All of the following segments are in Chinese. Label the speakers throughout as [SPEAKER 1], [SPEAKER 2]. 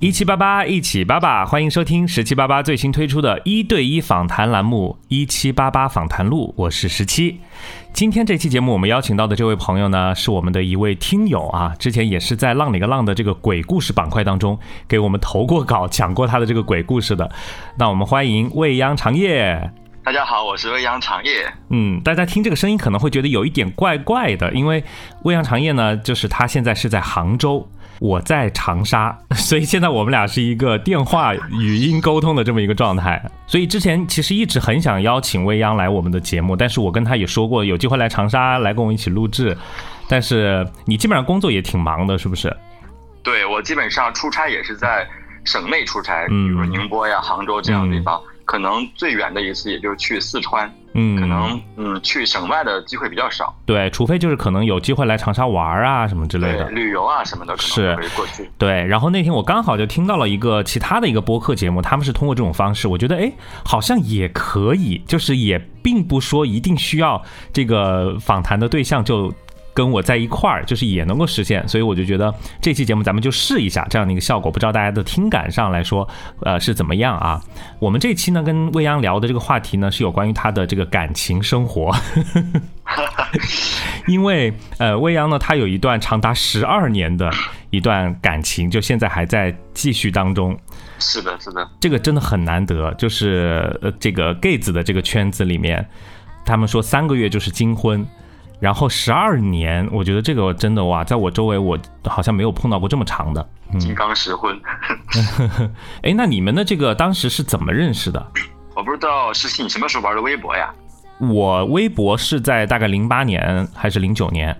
[SPEAKER 1] 一七八八一起八八，欢迎收听十七八八最新推出的一对一访谈栏目《一七八八访谈录》，我是十七。今天这期节目我们邀请到的这位朋友呢，是我们的一位听友啊，之前也是在浪里个浪的这个鬼故事板块当中给我们投过稿，讲过他的这个鬼故事的。那我们欢迎未央长夜。
[SPEAKER 2] 大家好，我是未央长夜。
[SPEAKER 1] 嗯，大家听这个声音可能会觉得有一点怪怪的，因为未央长夜呢，就是他现在是在杭州。我在长沙，所以现在我们俩是一个电话语音沟通的这么一个状态。所以之前其实一直很想邀请未央来我们的节目，但是我跟他也说过，有机会来长沙来跟我一起录制。但是你基本上工作也挺忙的，是不是？
[SPEAKER 2] 对我基本上出差也是在省内出差，比如宁波呀、杭州这样的地方。可能最远的一次也就是去四川，嗯，可能嗯去省外的机会比较少。
[SPEAKER 1] 对，除非就是可能有机会来长沙玩啊什么之类的，
[SPEAKER 2] 旅游啊什么的，
[SPEAKER 1] 是
[SPEAKER 2] 可以过去。
[SPEAKER 1] 对，然后那天我刚好就听到了一个其他的一个播客节目，他们是通过这种方式，我觉得哎，好像也可以，就是也并不说一定需要这个访谈的对象就。跟我在一块儿，就是也能够实现，所以我就觉得这期节目咱们就试一下这样的一个效果，不知道大家的听感上来说，呃是怎么样啊？我们这期呢跟未央聊的这个话题呢是有关于他的这个感情生活，因为呃未央呢他有一段长达十二年的一段感情，就现在还在继续当中。
[SPEAKER 2] 是的，是的，
[SPEAKER 1] 这个真的很难得，就是呃这个 gay 子的这个圈子里面，他们说三个月就是金婚。然后十二年，我觉得这个真的哇，在我周围我好像没有碰到过这么长的
[SPEAKER 2] 金刚石婚。
[SPEAKER 1] 哎，那你们的这个当时是怎么认识的？
[SPEAKER 2] 我不知道，是你什么时候玩的微博呀？
[SPEAKER 1] 我微博是在大概零八年还是零九年？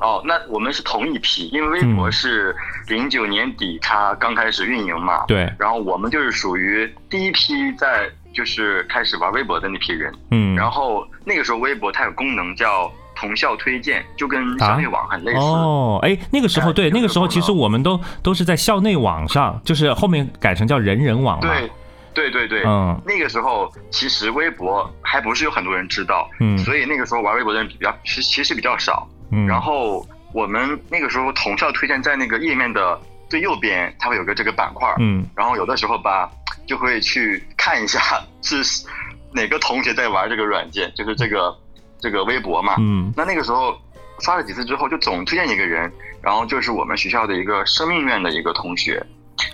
[SPEAKER 2] 哦，那我们是同一批，因为微博是零九年底它刚开始运营嘛。
[SPEAKER 1] 对。
[SPEAKER 2] 然后我们就是属于第一批在就是开始玩微博的那批人。嗯。然后那个时候微博它有功能叫。同校推荐就跟校内网很类似。哦，
[SPEAKER 1] 哎，那个时候对，那个时候其实我们都都是在校内网上，就是后面改成叫人人网
[SPEAKER 2] 了。对，对对对，嗯，那个时候其实微博还不是有很多人知道，嗯，所以那个时候玩微博的人比较其其实比较少。嗯，然后我们那个时候同校推荐在那个页面的最右边，它会有个这个板块，嗯，然后有的时候吧就会去看一下是哪个同学在玩这个软件，就是这个。这个微博嘛，嗯，那那个时候发了几次之后，就总推荐一个人，然后就是我们学校的一个生命院的一个同学，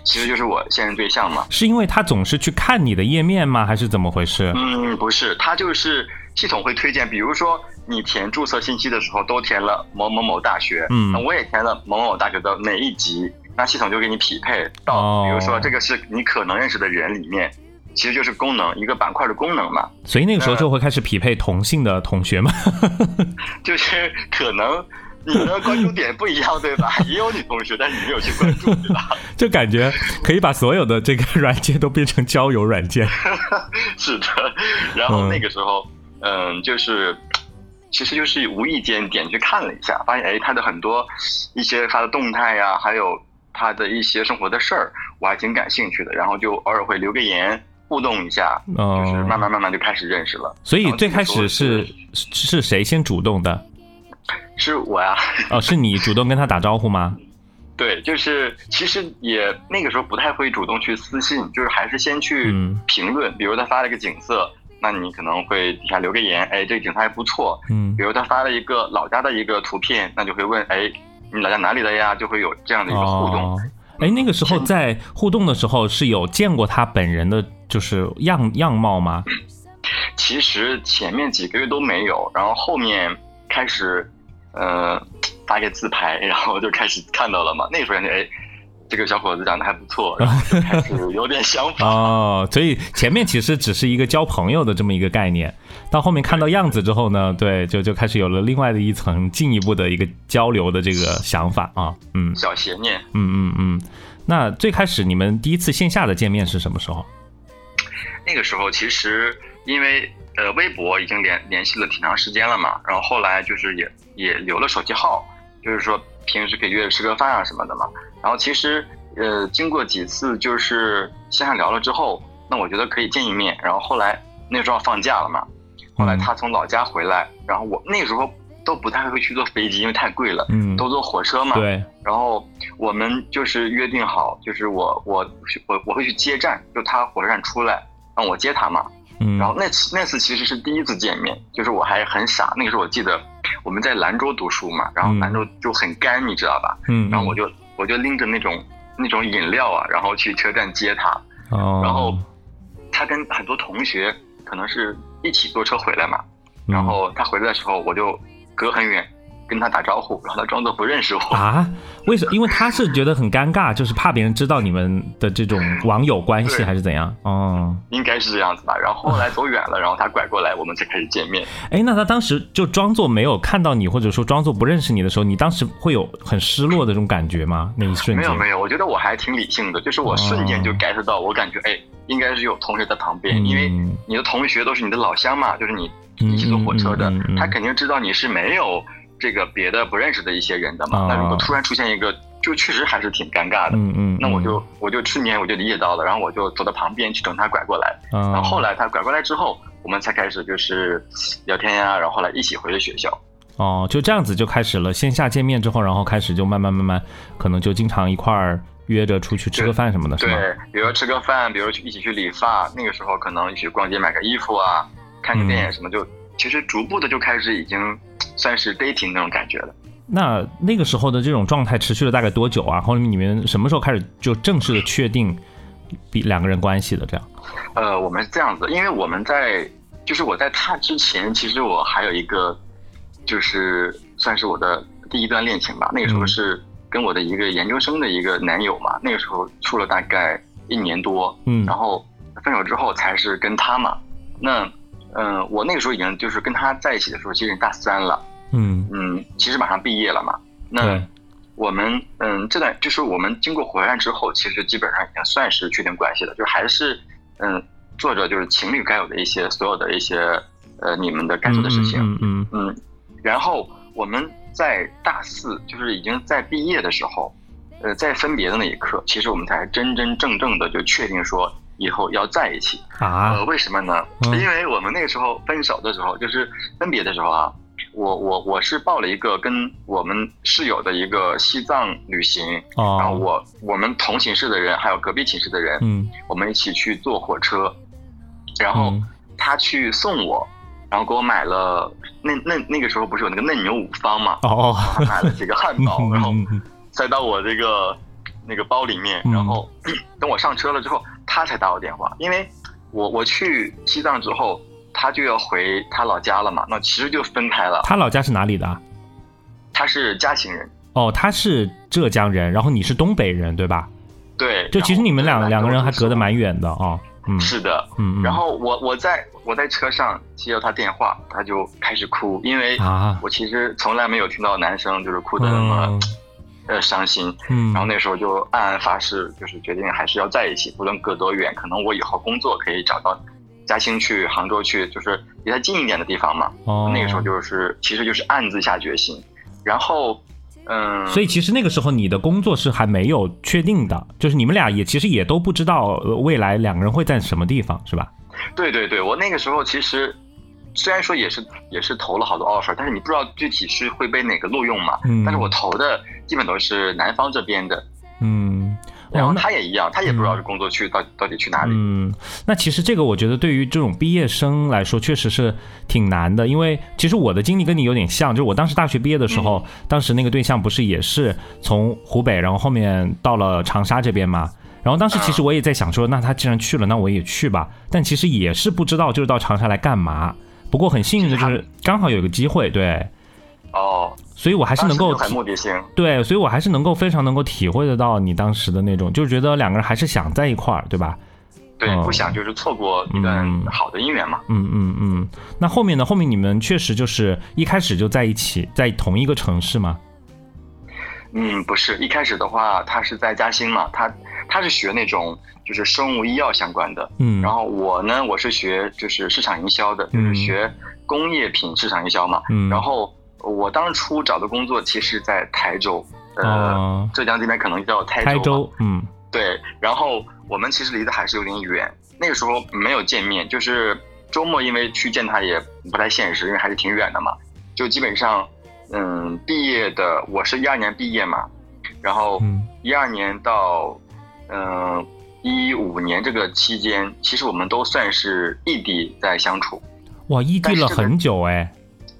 [SPEAKER 2] 其实就是我现任对象嘛。
[SPEAKER 1] 是因为他总是去看你的页面吗？还是怎么回事？
[SPEAKER 2] 嗯，不是，他就是系统会推荐，比如说你填注册信息的时候都填了某某某大学，嗯，那我也填了某某某大学的哪一级，那系统就给你匹配到，比如说这个是你可能认识的人里面。其实就是功能一个板块的功能嘛，
[SPEAKER 1] 所以那个时候就会开始匹配同性的同学嘛，
[SPEAKER 2] 就是可能你的关注点不一样，对吧？也有女同学，但是你没有去关注，对吧？
[SPEAKER 1] 就感觉可以把所有的这个软件都变成交友软件。
[SPEAKER 2] 是的，然后那个时候，嗯，就是其实就是无意间点去看了一下，发现哎，他的很多一些他的动态呀，还有他的一些生活的事儿，我还挺感兴趣的，然后就偶尔会留个言。互动一下，就是慢慢慢慢就开始认识了。
[SPEAKER 1] 所以最开始是是谁先主动的？
[SPEAKER 2] 是我呀。
[SPEAKER 1] 哦，是你主动跟他打招呼吗？
[SPEAKER 2] 对，就是其实也那个时候不太会主动去私信，就是还是先去评论。比如他发了一个景色，那你可能会底下留个言，哎，这个景色还不错。嗯。比如他发了一个老家的一个图片，那就会问，哎，你老家哪里的呀？就会有这样的一个互动。
[SPEAKER 1] 哎，那个时候在互动的时候是有见过他本人的，就是样样貌吗？
[SPEAKER 2] 其实前面几个月都没有，然后后面开始，呃，发个自拍，然后就开始看到了嘛。那时候感觉，哎。这个小伙子长得还不错，然后就开始有点想法 哦。
[SPEAKER 1] 所以前面其实只是一个交朋友的这么一个概念，到后面看到样子之后呢，对，就就开始有了另外的一层进一步的一个交流的这个想法啊。
[SPEAKER 2] 嗯，小邪念。
[SPEAKER 1] 嗯嗯嗯。那最开始你们第一次线下的见面是什么时候？
[SPEAKER 2] 那个时候其实因为呃微博已经联联系了挺长时间了嘛，然后后来就是也也留了手机号，就是说平时可以约着吃个饭啊什么的嘛。然后其实，呃，经过几次就是线下聊了之后，那我觉得可以见一面。然后后来那时候放假了嘛，后来他从老家回来，然后我那时候都不太会去坐飞机，因为太贵了，嗯，都坐火车嘛。
[SPEAKER 1] 对。
[SPEAKER 2] 然后我们就是约定好，就是我我我我会去接站，就他火车站出来让我接他嘛。
[SPEAKER 1] 嗯。
[SPEAKER 2] 然后那次那次其实是第一次见面，就是我还很傻，那个时候我记得我们在兰州读书嘛，然后兰州就很干，你知道吧？
[SPEAKER 1] 嗯。
[SPEAKER 2] 然后我就我就拎着那种那种饮料啊，然后去车站接他。
[SPEAKER 1] 哦。
[SPEAKER 2] 然后他跟很多同学可能是一起坐车回来嘛。然后他回来的时候，我就隔很远跟他打招呼，然后他装作不认识我
[SPEAKER 1] 啊？为什么？因为他是觉得很尴尬，就是怕别人知道你们的这种网友关系，还是怎样？哦，
[SPEAKER 2] 应该是这样子吧。然后后来走远了，然后他拐过来，我们才开始见面。
[SPEAKER 1] 哎，那他当时就装作没有看到你，或者说装作不认识你的时候，你当时会有很失落的这种感觉吗？那一瞬间？
[SPEAKER 2] 没有没有，我觉得我还挺理性的，就是我瞬间就 get 到，我感觉哎，应该是有同学在旁边，因为你的同学都是你的老乡嘛，就是你。一起坐火车的，他肯定知道你是没有这个别的不认识的一些人的嘛。那如果突然出现一个，就确实还是挺尴尬的。
[SPEAKER 1] 嗯嗯。
[SPEAKER 2] 那我就我就瞬间我就理解到了，然后我就走到旁边去等他拐过来。然后后来他拐过来之后，我们才开始就是聊天呀，然后后来一起回了学校。
[SPEAKER 1] 哦，就这样子就开始了线下见面之后，然后开始就慢慢慢慢，可能就经常一块儿约着出去吃个饭什么的？
[SPEAKER 2] 对，比如吃个饭，比如去一起去理发，那个时候可能一起逛街买个衣服啊。看个电影什么就，其实逐步的就开始已经算是 dating 那种感觉了。
[SPEAKER 1] 那那个时候的这种状态持续了大概多久啊？后面你们什么时候开始就正式的确定比两个人关系的这样？
[SPEAKER 2] 呃，我们是这样子，因为我们在就是我在他之前，其实我还有一个就是算是我的第一段恋情吧。那个时候是跟我的一个研究生的一个男友嘛。那个时候处了大概一年多，
[SPEAKER 1] 嗯，
[SPEAKER 2] 然后分手之后才是跟他嘛。那嗯，我那个时候已经就是跟他在一起的时候，其实大三了。
[SPEAKER 1] 嗯
[SPEAKER 2] 嗯，其实马上毕业了嘛。那我们嗯，这段就是我们经过火车站之后，其实基本上已经算是确定关系了，就还是嗯做着就是情侣该有的一些所有的一些呃你们的该做的事情。
[SPEAKER 1] 嗯
[SPEAKER 2] 嗯嗯。然后我们在大四，就是已经在毕业的时候，呃，在分别的那一刻，其实我们才真真正正的就确定说。以后要在一起
[SPEAKER 1] 啊？
[SPEAKER 2] 呃，为什么呢？因为我们那个时候分手的时候，就是分别的时候啊，我我我是报了一个跟我们室友的一个西藏旅行，然后我我们同寝室的人还有隔壁寝室的人，
[SPEAKER 1] 嗯，
[SPEAKER 2] 我们一起去坐火车，然后他去送我，然后给我买了那那那个时候不是有那个嫩牛五方嘛？
[SPEAKER 1] 哦，
[SPEAKER 2] 买了几个汉堡，然后塞到我这个那个包里面，然后 等我上车了之后。他才打我电话，因为我我去西藏之后，他就要回他老家了嘛，那其实就分开了。
[SPEAKER 1] 他老家是哪里的？
[SPEAKER 2] 他是嘉兴人。
[SPEAKER 1] 哦，他是浙江人，然后你是东北人，对吧？
[SPEAKER 2] 对。
[SPEAKER 1] 就其实你们两两个人还隔得蛮远的哦。嗯。
[SPEAKER 2] 是的。
[SPEAKER 1] 嗯。
[SPEAKER 2] 然后我我在我在车上接到他电话，他就开始哭，因为
[SPEAKER 1] 啊，
[SPEAKER 2] 我其实从来没有听到男生就是哭的那么。呃，伤心，
[SPEAKER 1] 嗯，
[SPEAKER 2] 然后那时候就暗暗发誓，就是决定还是要在一起，不论隔多远，可能我以后工作可以找到嘉兴去、杭州去，就是离他近一点的地方嘛。
[SPEAKER 1] 哦，
[SPEAKER 2] 那个时候就是，其实就是暗自下决心。然后，嗯，
[SPEAKER 1] 所以其实那个时候你的工作是还没有确定的，就是你们俩也其实也都不知道未来两个人会在什么地方，是吧？
[SPEAKER 2] 对对对，我那个时候其实。虽然说也是也是投了好多 offer，但是你不知道具体是会被哪个录用嘛？
[SPEAKER 1] 嗯。
[SPEAKER 2] 但是我投的基本都是南方这边的。
[SPEAKER 1] 嗯。
[SPEAKER 2] 然后他也一样，他也不知道这工作去到到底去哪里。
[SPEAKER 1] 嗯。那其实这个我觉得对于这种毕业生来说确实是挺难的，因为其实我的经历跟你有点像，就是我当时大学毕业的时候，当时那个对象不是也是从湖北，然后后面到了长沙这边嘛。然后当时其实我也在想说，那他既然去了，那我也去吧。但其实也是不知道就是到长沙来干嘛。不过很幸运的就是刚好有个机会，对，
[SPEAKER 2] 哦，
[SPEAKER 1] 所以我还是能够
[SPEAKER 2] 很目的性，
[SPEAKER 1] 对，所以我还是能够非常能够体会得到你当时的那种，就是觉得两个人还是想在一块儿，对吧？
[SPEAKER 2] 对，不想就是错过一段好的姻缘嘛。
[SPEAKER 1] 嗯嗯嗯。那后面呢？后面你们确实就是一开始就在一起，在同一个城市吗？
[SPEAKER 2] 嗯，不是，一开始的话，他是在嘉兴嘛，他他是学那种。就是生物医药相关的，
[SPEAKER 1] 嗯，
[SPEAKER 2] 然后我呢，我是学就是市场营销的，就是学工业品市场营销嘛，
[SPEAKER 1] 嗯，
[SPEAKER 2] 然后我当初找的工作其实，在台州，呃，浙江这边可能叫台
[SPEAKER 1] 州，嗯，
[SPEAKER 2] 对，然后我们其实离得还是有点远，那个时候没有见面，就是周末因为去见他也不太现实，因为还是挺远的嘛，就基本上嗯，毕业的我是一二年毕业嘛，然后一二年到嗯一五年这个期间，其实我们都算是异地在相处。
[SPEAKER 1] 哇，异地了很久哎。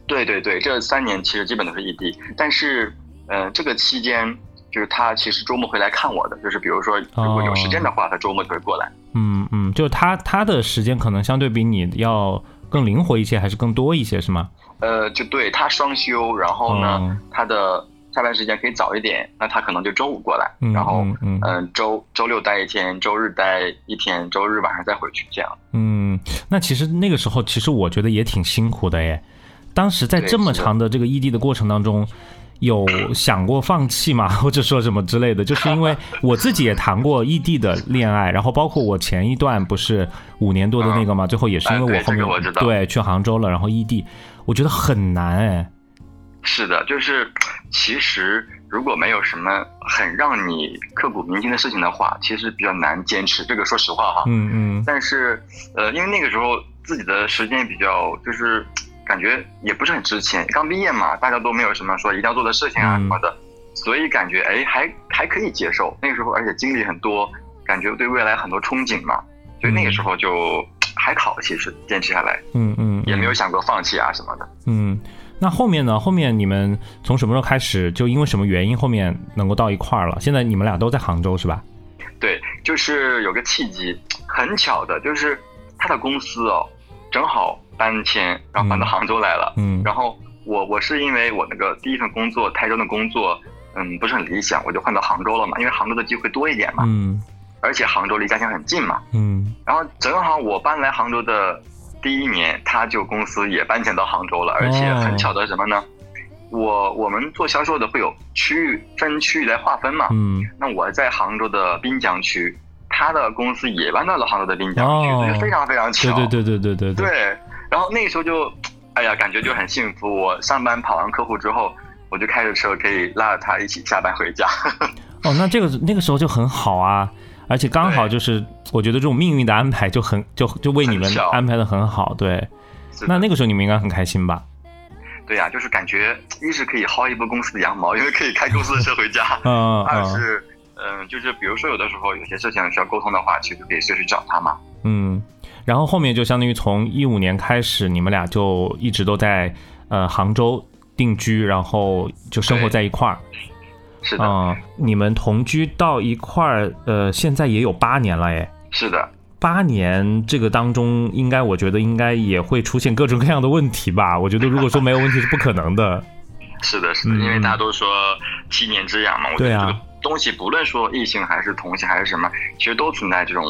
[SPEAKER 2] 对对对，这三年其实基本都是异地，但是嗯，这个期间就是他其实周末会来看我的，就是比如说如果有时间的话，他周末就会过来。
[SPEAKER 1] 嗯嗯，就是他他的时间可能相对比你要更灵活一些，还是更多一些，是吗？
[SPEAKER 2] 呃，就对他双休，然后呢，他的下班时间可以早一点，那他可能就周五过来，然后嗯，周周六待一天，周日待一天，周日晚上再回去，这样。
[SPEAKER 1] 嗯，那其实那个时候，其实我觉得也挺辛苦的耶。当时在这么长的这个异地的过程当中，有想过放弃吗？或者说什么之类的？就是因为我自己也谈过异地的恋爱，然后包括我前一段不是五年多的那个嘛，最后也是因为我后面对去杭州了，然后异地。我觉得很难哎，
[SPEAKER 2] 是的，就是其实如果没有什么很让你刻骨铭心的事情的话，其实比较难坚持。这个说实话哈，
[SPEAKER 1] 嗯嗯。
[SPEAKER 2] 但是呃，因为那个时候自己的时间比较，就是感觉也不是很值钱，刚毕业嘛，大家都没有什么说一定要做的事情啊什么的，所以感觉哎还还可以接受。那个时候而且经历很多，感觉对未来很多憧憬嘛，所以那个时候就。还好，其实坚持下来，
[SPEAKER 1] 嗯嗯，
[SPEAKER 2] 也没有想过放弃啊什么的。
[SPEAKER 1] 嗯，那后面呢？后面你们从什么时候开始？就因为什么原因后面能够到一块儿了？现在你们俩都在杭州是吧？
[SPEAKER 2] 对，就是有个契机，很巧的，就是他的公司哦，正好搬迁，然后搬到杭州来了。嗯，然后我我是因为我那个第一份工作台州的工作，嗯，不是很理想，我就换到杭州了嘛，因为杭州的机会多一点嘛。
[SPEAKER 1] 嗯。
[SPEAKER 2] 而且杭州离家乡很近嘛，
[SPEAKER 1] 嗯，
[SPEAKER 2] 然后正好我搬来杭州的第一年，他就公司也搬迁到杭州了，而且很巧的什么呢？我我们做销售的会有区域分区域来划分嘛，
[SPEAKER 1] 嗯，
[SPEAKER 2] 那我在杭州的滨江区，他的公司也搬到了杭州的滨江区，就非常非常巧，
[SPEAKER 1] 对对对对对
[SPEAKER 2] 对对。然后那个时候就，哎呀，感觉就很幸福。我上班跑完客户之后，我就开着车可以拉着他一起下班回家。
[SPEAKER 1] 哦，那这个那个时候就很好啊。而且刚好就是，我觉得这种命运的安排就很就就为你们安排的很好，对。那那个时候你们应该很开心吧？
[SPEAKER 2] 对呀，就是感觉一是可以薅一波公司的羊毛，因为可以开公司的车回家。
[SPEAKER 1] 嗯
[SPEAKER 2] 二是，嗯，就是比如说有的时候有些事情需要沟通的话，其实可以随时找他嘛。
[SPEAKER 1] 嗯。然后后面就相当于从一五年开始，你们俩就一直都在呃杭州定居，然后就生活在一块儿。
[SPEAKER 2] 是的，
[SPEAKER 1] 你们同居到一块儿，呃，现在也有八年了，哎，
[SPEAKER 2] 是的，
[SPEAKER 1] 八年这个当中，应该我觉得应该也会出现各种各样的问题吧？我觉得如果说没有问题是不可能的。
[SPEAKER 2] 是的，是的，因为大家都说七年之痒嘛，我觉得这个东西不论说异性还是同性还是什么，其实都存在这种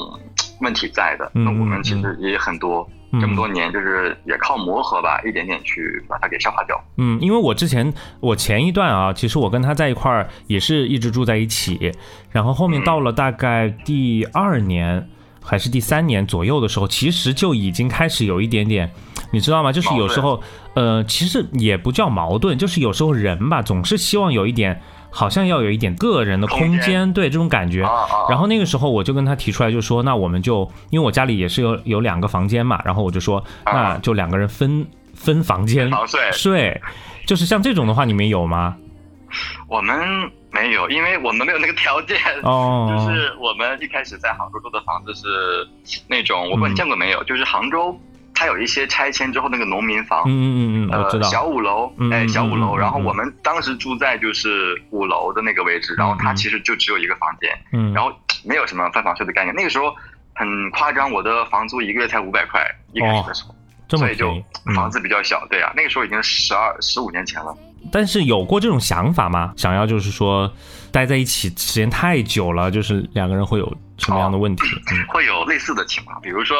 [SPEAKER 2] 问题在的。那我们其实也很多。这么多年，就是也靠磨合吧，一点点去把它给消化掉。
[SPEAKER 1] 嗯，因为我之前我前一段啊，其实我跟他在一块儿也是一直住在一起，然后后面到了大概第二年还是第三年左右的时候，其实就已经开始有一点点，你知道吗？就是有时候，呃，其实也不叫矛盾，就是有时候人吧，总是希望有一点。好像要有一点个人的空间，对这种感觉。然后那个时候我就跟他提出来，就说那我们就因为我家里也是有有两个房间嘛，然后我就说那就两个人分分房间睡，就是像这种的话，你们有吗？
[SPEAKER 2] 我们没有，因为我们没有那个条件。
[SPEAKER 1] 哦，
[SPEAKER 2] 就是我们一开始在杭州住的房子是那种，我不知道你见过没有，就是杭州。它有一些拆迁之后那个农民房，
[SPEAKER 1] 嗯嗯嗯我知道，
[SPEAKER 2] 小五楼，哎，小五楼。然后我们当时住在就是五楼的那个位置，然后它其实就只有一个房间，嗯，然后没有什么分房税的概念。那个时候很夸张，我的房租一个月才五百块，一开始的时候，所以就房子比较小，对啊，那个时候已经十二十五年前了。
[SPEAKER 1] 但是有过这种想法吗？想要就是说待在一起时间太久了，就是两个人会有什么样的问题？
[SPEAKER 2] 会有类似的情况，比如说。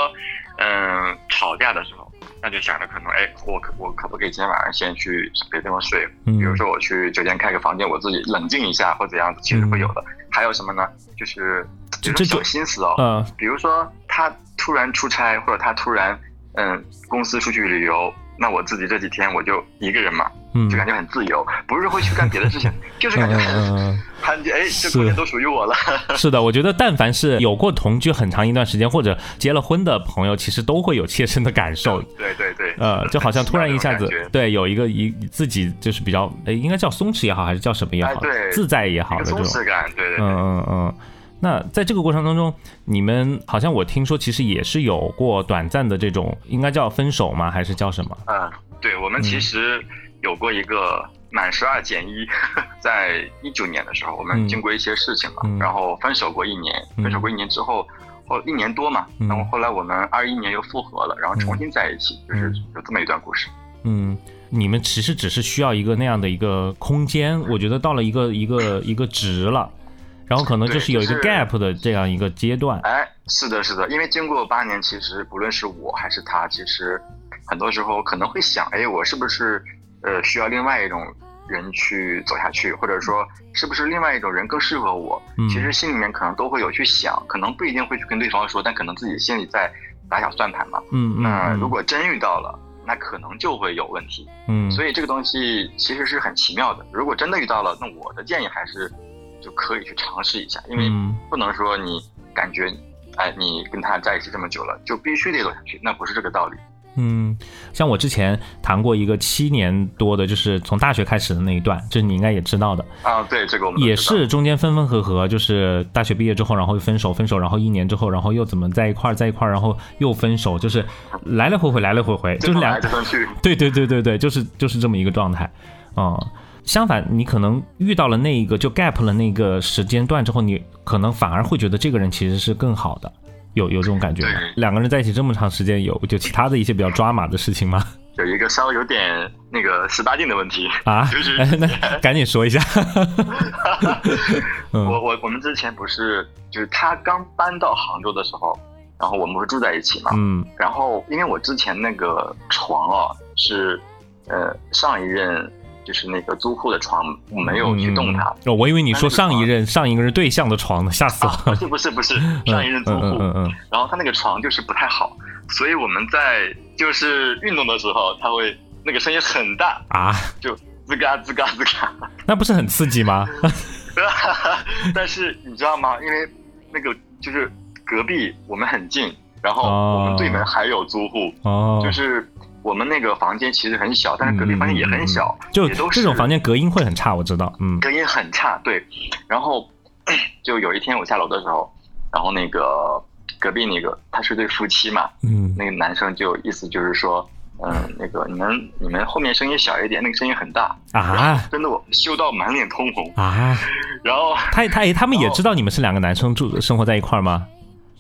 [SPEAKER 2] 嗯，吵架的时候，那就想着可能，哎，我可我可不可以今天晚上先去别地方睡？比如说我去酒店开个房间，我自己冷静一下，或怎样子，其实会有的。还有什么呢？就是这种小心思哦。嗯。比如说他突然出差，或者他突然嗯公司出去旅游，那我自己这几天我就一个人嘛，就感觉很自由，不是会去干别的事情，就是感觉很他就哎，这空间都属于我了。
[SPEAKER 1] 是的，我觉得但凡是有过同居很长一段时间或者结了婚的朋友，其实都会有切身的感受。
[SPEAKER 2] 对对对，
[SPEAKER 1] 呃，就好像突然一下子，对，有一个一自己就是比较，哎，应该叫松弛也好，还是叫什么也好，
[SPEAKER 2] 对，
[SPEAKER 1] 自在也好的这种
[SPEAKER 2] 松弛感，对对，
[SPEAKER 1] 嗯嗯嗯。那在这个过程当中，你们好像我听说，其实也是有过短暂的这种，应该叫分手吗？还是叫什么？
[SPEAKER 2] 嗯，对，我们其实有过一个满十二减一，在一九年的时候，我们经过一些事情嘛，然后分手过一年，分手过一年之后，后一年多嘛，然后后来我们二一年又复合了，然后重新在一起，就是有这么一段故事。
[SPEAKER 1] 嗯，你们其实只是需要一个那样的一个空间，我觉得到了一个一个一个值了。然后可能就是有一个 gap 的这样一个阶段。
[SPEAKER 2] 哎，是的，是的，因为经过八年，其实不论是我还是他，其实很多时候可能会想，哎，我是不是呃需要另外一种人去走下去，或者说是不是另外一种人更适合我？其实心里面可能都会有去想，可能不一定会去跟对方说，但可能自己心里在打小算盘嘛。
[SPEAKER 1] 嗯嗯。
[SPEAKER 2] 那如果真遇到了，那可能就会有问题。
[SPEAKER 1] 嗯。
[SPEAKER 2] 所以这个东西其实是很奇妙的。如果真的遇到了，那我的建议还是。就可以去尝试一下，因为不能说你感觉，哎，你跟他在一起这么久了，就必须得走下去，那不是这个道理。
[SPEAKER 1] 嗯，像我之前谈过一个七年多的，就是从大学开始的那一段，这你应该也知道的
[SPEAKER 2] 啊。对，这个我们
[SPEAKER 1] 也是中间分分合合，就是大学毕业之后，然后又分手，分手，然后一年之后，然后又怎么在一块儿，在一块儿，然后又分手，就是来来回回，来来回回，就是两，对对对对对，就是就是这么一个状态，啊。相反，你可能遇到了那一个就 gap 了那个时间段之后，你可能反而会觉得这个人其实是更好的，有有这种感觉吗？两个人在一起这么长时间，有就其他的一些比较抓马的事情吗？
[SPEAKER 2] 有一个稍微有点那个十八禁的问题
[SPEAKER 1] 啊，
[SPEAKER 2] 就 是
[SPEAKER 1] 那赶紧说一下。
[SPEAKER 2] 我我我们之前不是就是他刚搬到杭州的时候，然后我们不是住在一起嘛，
[SPEAKER 1] 嗯，
[SPEAKER 2] 然后因为我之前那个床啊是呃上一任。就是那个租户的床，我没有去动它。
[SPEAKER 1] 哦，我以为你说上一任上一个人对象的床呢，吓死我
[SPEAKER 2] 了。不是不是不是，上一任租户。嗯嗯。然后他那个床就是不太好，所以我们在就是运动的时候，他会那个声音很大
[SPEAKER 1] 啊，
[SPEAKER 2] 就吱嘎吱嘎吱嘎。
[SPEAKER 1] 那不是很刺激吗？
[SPEAKER 2] 但是你知道吗？因为那个就是隔壁我们很近，然后我们对门还有租户，
[SPEAKER 1] 哦，
[SPEAKER 2] 就是。我们那个房间其实很小，但是隔壁房间也很小，
[SPEAKER 1] 就
[SPEAKER 2] 这
[SPEAKER 1] 种房间隔音会很差，我知道，嗯，
[SPEAKER 2] 隔音很差，对。然后就有一天我下楼的时候，然后那个隔壁那个他是对夫妻嘛，
[SPEAKER 1] 嗯，
[SPEAKER 2] 那个男生就意思就是说，嗯，那个你们你们后面声音小一点，那个声音很大
[SPEAKER 1] 啊，
[SPEAKER 2] 真的我羞到满脸通红
[SPEAKER 1] 啊。
[SPEAKER 2] 然后
[SPEAKER 1] 他他他们也知道你们是两个男生住生活在一块儿吗？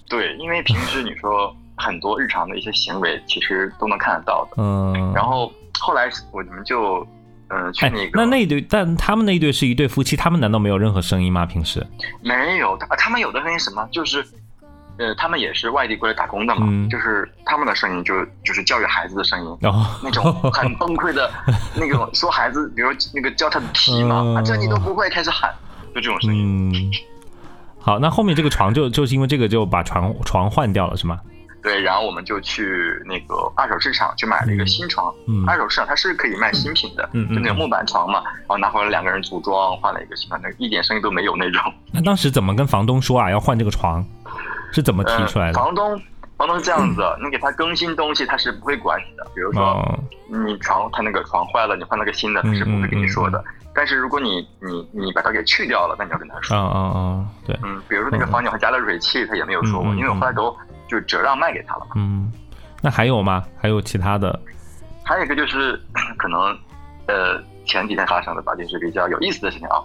[SPEAKER 2] 对，因为平时你说。很多日常的一些行为，其实都能看得到的。
[SPEAKER 1] 嗯，
[SPEAKER 2] 然后后来我们就，嗯，去那个
[SPEAKER 1] 那那对，但他们那一对是一对夫妻，他们难道没有任何声音吗？平时
[SPEAKER 2] 没有，他他们有的声音什么？就是，呃，他们也是外地过来打工的嘛，就是他们的声音就就是教育孩子的声音，那种很崩溃的那种 说孩子，比如那个教他的题嘛，这你都不会，开始喊，就这种声
[SPEAKER 1] 音。嗯好，那后面这个床就就是因为这个就把床床换掉了，是吗？
[SPEAKER 2] 对，然后我们就去那个二手市场去买了一个新床。
[SPEAKER 1] 嗯，
[SPEAKER 2] 二手市场它是可以卖新品的，
[SPEAKER 1] 嗯
[SPEAKER 2] 就那种木板床嘛。然后拿回来两个人组装，换了一个新床，那一点声音都没有那种。
[SPEAKER 1] 那当时怎么跟房东说啊？要换这个床，是怎么提出来的？
[SPEAKER 2] 房东，房东是这样子，你给他更新东西，他是不会管你的。比如说，你床他那个床坏了，你换了个新的，他是不会跟你说的。但是如果你你你把它给去掉了，那你要跟他说。
[SPEAKER 1] 啊啊啊！对，
[SPEAKER 2] 嗯，比如说那个房顶还加了水汽，他也没有说过，因为我后来都。就折让卖给他了嘛。
[SPEAKER 1] 嗯，那还有吗？还有其他的？
[SPEAKER 2] 还有一个就是 可能，呃，前几天发生的吧，就是比较有意思的事情啊。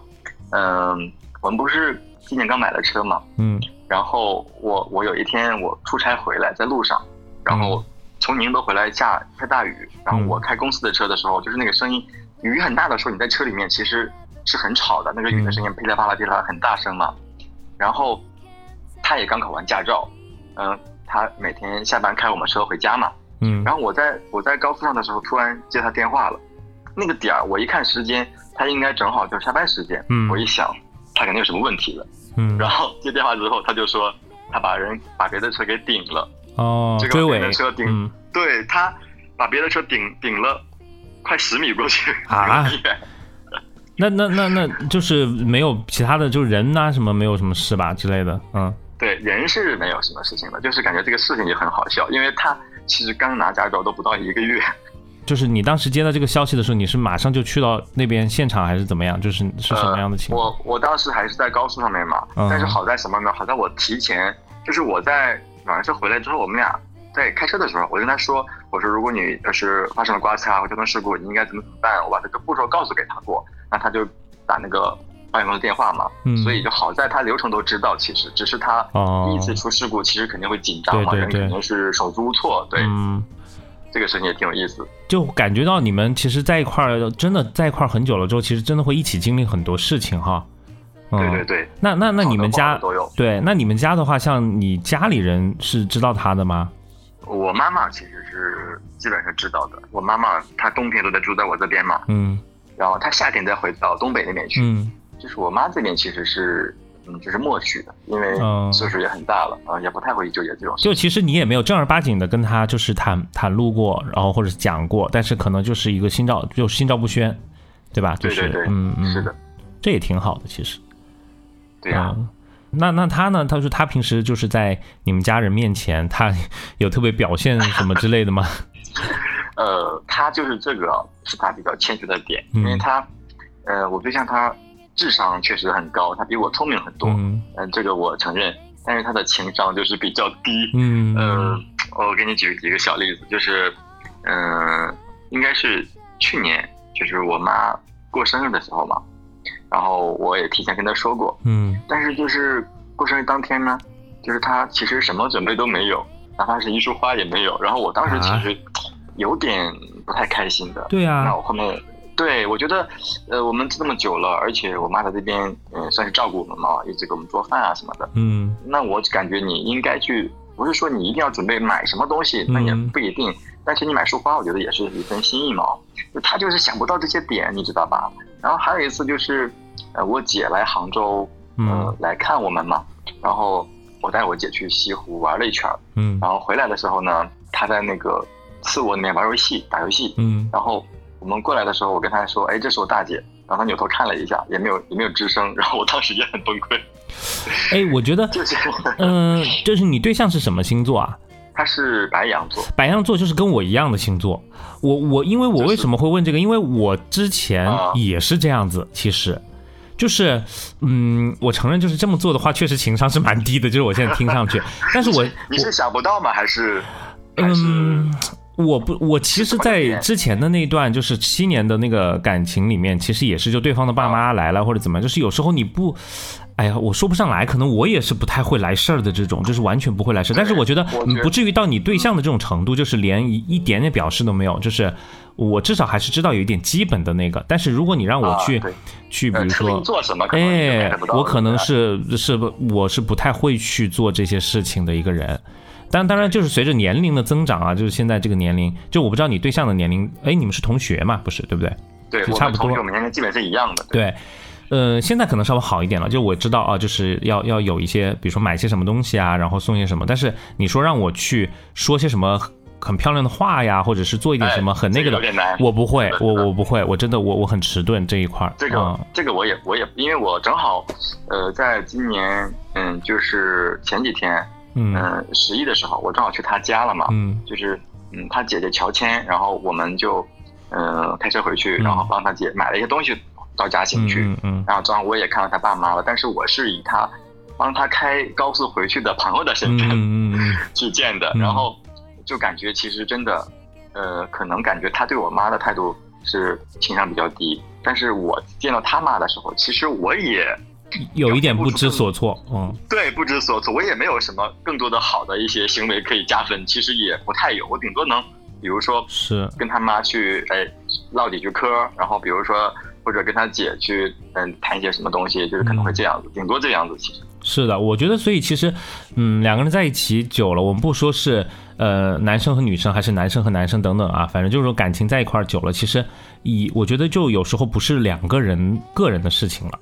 [SPEAKER 2] 嗯，我们不是今年刚买了车嘛。
[SPEAKER 1] 嗯。
[SPEAKER 2] 然后我我有一天我出差回来，在路上，然后从宁波回来下下大雨，然后我开公司的车的时候，就是那个声音，雨很大的时候，你在车里面其实是很吵的，那个雨的声音噼里啪啦噼里啪啦很大声嘛。然后他也刚考完驾照，嗯。他每天下班开我们车回家嘛，
[SPEAKER 1] 嗯，
[SPEAKER 2] 然后我在我在高速上的时候，突然接他电话了，那个点儿我一看时间，他应该正好就是下班时间，
[SPEAKER 1] 嗯，
[SPEAKER 2] 我一想他肯定有什么问题了，
[SPEAKER 1] 嗯，
[SPEAKER 2] 然后接电话之后他就说他把人把别的车给顶了，
[SPEAKER 1] 哦，
[SPEAKER 2] 这个别的车顶，对他把别的车顶顶了快十米过去，
[SPEAKER 1] 啊，那那那那就是没有其他的，就是人呐什么没有什么事吧之类的，嗯。
[SPEAKER 2] 对，人是没有什么事情的，就是感觉这个事情也很好笑，因为他其实刚拿驾照都不到一个月。
[SPEAKER 1] 就是你当时接到这个消息的时候，你是马上就去到那边现场还是怎么样？就是是什么样的情况？
[SPEAKER 2] 我我当时还是在高速上面嘛，但是好在什么呢？好在我提前，就是我在晚上回来之后，我们俩在开车的时候，我跟他说，我说如果你要是发生了刮擦或交通事故，你应该怎么怎么办？我把这个步骤告诉给他过，那他就打那个保险公司电话嘛。所以就好在他流程都知道，其实只是他第一次出事故，其实肯定会紧张嘛，人肯定是手足无措，对。这个事情也挺有意思，
[SPEAKER 1] 就感觉到你们其实在一块儿，真的在一块儿很久了之后，其实真的会一起经历很多事情哈。
[SPEAKER 2] 对对对。
[SPEAKER 1] 那那那你们家对，那你们家的话，像你家里人是知道他的吗？
[SPEAKER 2] 我妈妈其实是基本上知道的。我妈妈她冬天都在住在我这边嘛，嗯，然后她夏天再回到东北那边去，嗯，就是我妈这边其实是。嗯，就是默许的，因为岁数也很大了啊，也不太会纠结这种。
[SPEAKER 1] 就其实你也没有正儿八经的跟他就是谈谈路过，然后或者是讲过，但是可能就是一个心照就心照不宣，对吧？
[SPEAKER 2] 对对对，嗯嗯，是的，
[SPEAKER 1] 这也挺好的，其实。
[SPEAKER 2] 对呀，
[SPEAKER 1] 那那他呢？他说他平时就是在你们家人面前，他有特别表现什么之类的吗？
[SPEAKER 2] 呃，他就是这个是他比较欠缺的点，因为他，呃，我对象他。智商确实很高，他比我聪明很多，嗯，这个我承认。但是他的情商就是比较低，嗯，呃，我给你举几个小例子，就是，嗯，应该是去年，就是我妈过生日的时候嘛，然后我也提前跟她说过，嗯，但是就是过生日当天呢，就是她其实什么准备都没有，哪怕是一束花也没有，然后我当时其实有点不太开心的，
[SPEAKER 1] 对呀，
[SPEAKER 2] 那我后面。对，我觉得，呃，我们这么久了，而且我妈在这边，嗯，算是照顾我们嘛，一直给我们做饭啊什么的。嗯，那我感觉你应该去，不是说你一定要准备买什么东西，那也不一定。但是你买束花，我觉得也是一份心意嘛。就他就是想不到这些点，你知道吧？然后还有一次就是，呃，我姐来杭州，呃，来看我们嘛，然后我带我姐去西湖玩了一圈，嗯，然后回来的时候呢，她在那个次卧里面玩游戏，打游戏，嗯，然后。我们过来的时候，我跟他说：“哎，这是我大姐。”然后他扭头看了一下，也没有也没有吱声。然后我当时也很崩溃。
[SPEAKER 1] 哎，我觉得 就是，嗯，就是你对象是什么星座啊？
[SPEAKER 2] 他是白羊座。
[SPEAKER 1] 白羊座就是跟我一样的星座。我我因为我为什么会问这个？因为我之前也是这样子。其实，就是，嗯，我承认就是这么做的话，确实情商是蛮低的。就是我现在听上去，但是我
[SPEAKER 2] 你是想不到吗？还是嗯？
[SPEAKER 1] 我不，我其实，在之前的那段就是七年的那个感情里面，其实也是就对方的爸妈来了或者怎么样，就是有时候你不，哎呀，我说不上来，可能我也是不太会来事儿的这种，就是完全不会来事儿。但是我觉得不至于到你对象的这种程度，就是连一一点点表示都没有。就是我至少还是知道有一点基本的那个。但是如果你让我去去，比如说
[SPEAKER 2] 做什么，
[SPEAKER 1] 哎，我可能是是不，我是不太会去做这些事情的一个人。但当然，就是随着年龄的增长啊，就是现在这个年龄，就我不知道你对象的年龄，哎，你们是同学嘛？不是，对不对？
[SPEAKER 2] 对，
[SPEAKER 1] 差不多。
[SPEAKER 2] 我们年龄基本是一样的。
[SPEAKER 1] 对，呃，现在可能稍微好一点了。就我知道啊，就是要要有一些，比如说买些什么东西啊，然后送些什么。但是你说让我去说些什么很漂亮的话呀，或者是做一点什么很那个的，我不会，我我不会，我真的我我很迟钝这一块。
[SPEAKER 2] 这个这个我也我也，因为我正好，呃，在今年，嗯，就是前几天。嗯，十一的时候，我正好去他家了嘛，嗯，就是嗯，他姐姐乔迁，然后我们就嗯开车回去，然后帮他姐买了一些东西到嘉兴去，嗯嗯，然后正好我也看到他爸妈了，但是我是以他帮他开高速回去的朋友的身份去见的，然后就感觉其实真的，呃，可能感觉他对我妈的态度是情商比较低，但是我见到他妈的时候，其实我也。
[SPEAKER 1] 有一点不知所措，嗯，
[SPEAKER 2] 对，不知所措，我也没有什么更多的好的一些行为可以加分，其实也不太有，我顶多能，比如说
[SPEAKER 1] 是。
[SPEAKER 2] 跟他妈去，哎，唠几句嗑，然后比如说或者跟他姐去，嗯，谈一些什么东西，就是可能会这样子，顶多这样子，其实。
[SPEAKER 1] 是的，我觉得，所以其实，嗯，两个人在一起久了，我们不说是，呃，男生和女生，还是男生和男生等等啊，反正就是说感情在一块儿久了，其实以我觉得就有时候不是两个人个人的事情了。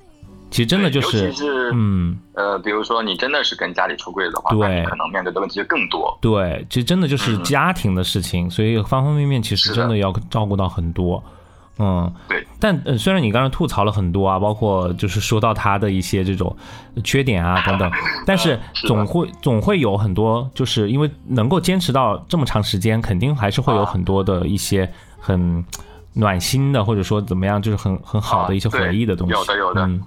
[SPEAKER 1] 其实真的就是，
[SPEAKER 2] 嗯，呃，比如说你真的是跟家里出柜的话，
[SPEAKER 1] 对，
[SPEAKER 2] 可能面对的问题就更多。
[SPEAKER 1] 对，其实真的就是家庭的事情，所以方方面面其实真的要照顾到很多。嗯，
[SPEAKER 2] 对。
[SPEAKER 1] 但呃，虽然你刚才吐槽了很多啊，包括就是说到他的一些这种缺点啊 等等，但是总会总会有很多，就是因为能够坚持到这么长时间，肯定还是会有很多的一些很暖心的，或者说怎么样，就是很很好的一些回忆的东西。
[SPEAKER 2] 有的，有的。嗯，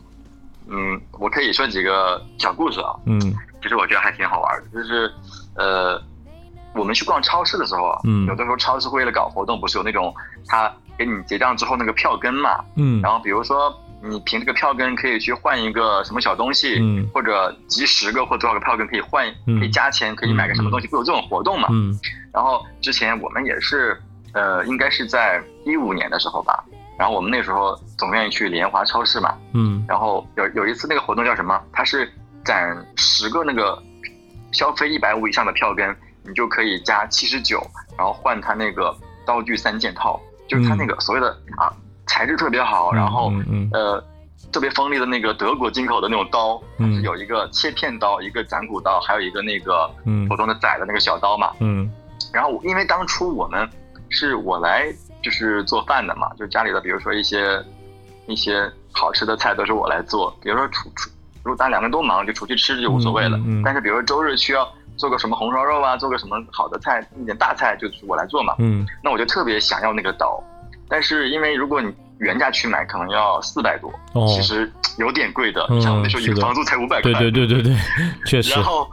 [SPEAKER 2] 我可以说几个小故事啊。嗯，其实我觉得还挺好玩的，就是呃。我们去逛超市的时候啊，嗯，有的时候超市为了搞活动，不是有那种他给你结账之后那个票根嘛，嗯，然后比如说你凭这个票根可以去换一个什么小东西，嗯，或者集十个或多少个票根可以换，可以加钱，可以买个什么东西，会有这种活动嘛，嗯，然后之前我们也是，呃，应该是在一五年的时候吧，然后我们那时候总愿意去联华超市嘛，嗯，然后有有一次那个活动叫什么？它是攒十个那个消费一百五以上的票根。你就可以加七十九，然后换它那个刀具三件套，就是它那个所谓的啊材质特别好，然后呃特别锋利的那个德国进口的那种刀，是有一个切片刀，一个斩骨刀，还有一个那个普通的宰的那个小刀嘛。嗯。然后因为当初我们是我来就是做饭的嘛，就家里的比如说一些一些好吃的菜都是我来做，比如说出出如果咱两个人都忙，就出去吃就无所谓了。但是比如说周日需要。做个什么红烧肉啊，做个什么好的菜，一点大菜就是我来做嘛。嗯，那我就特别想要那个刀，但是因为如果你原价去买，可能要四百多，其实有点贵的。像那时候一个房租才五百块。
[SPEAKER 1] 对对对对对，确实。
[SPEAKER 2] 然后，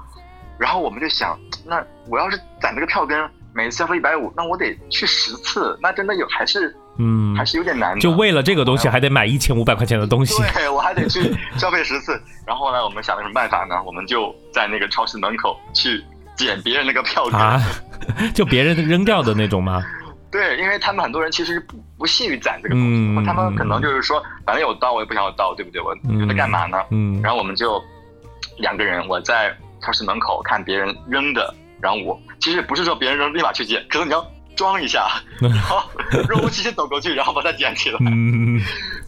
[SPEAKER 2] 然后我们就想，那我要是攒这个票根，每次消费一百五，那我得去十次，那真的有还是。嗯，还是有点难。
[SPEAKER 1] 就为了这个东西，还得买一千五百块钱的东西。
[SPEAKER 2] 对，我还得去消费十次。然后呢，我们想了什么办法呢？我们就在那个超市门口去捡别人那个票
[SPEAKER 1] 根，就别人扔掉的那种吗？
[SPEAKER 2] 对，因为他们很多人其实不不屑于攒这个东西，他们可能就是说，反正有刀我也不想要刀，对不对？我觉得干嘛呢？嗯。然后我们就两个人，我在超市门口看别人扔的，然后我其实不是说别人扔立马去捡，可能你要。装一下，然后若无其事走过去，然后把它捡起来。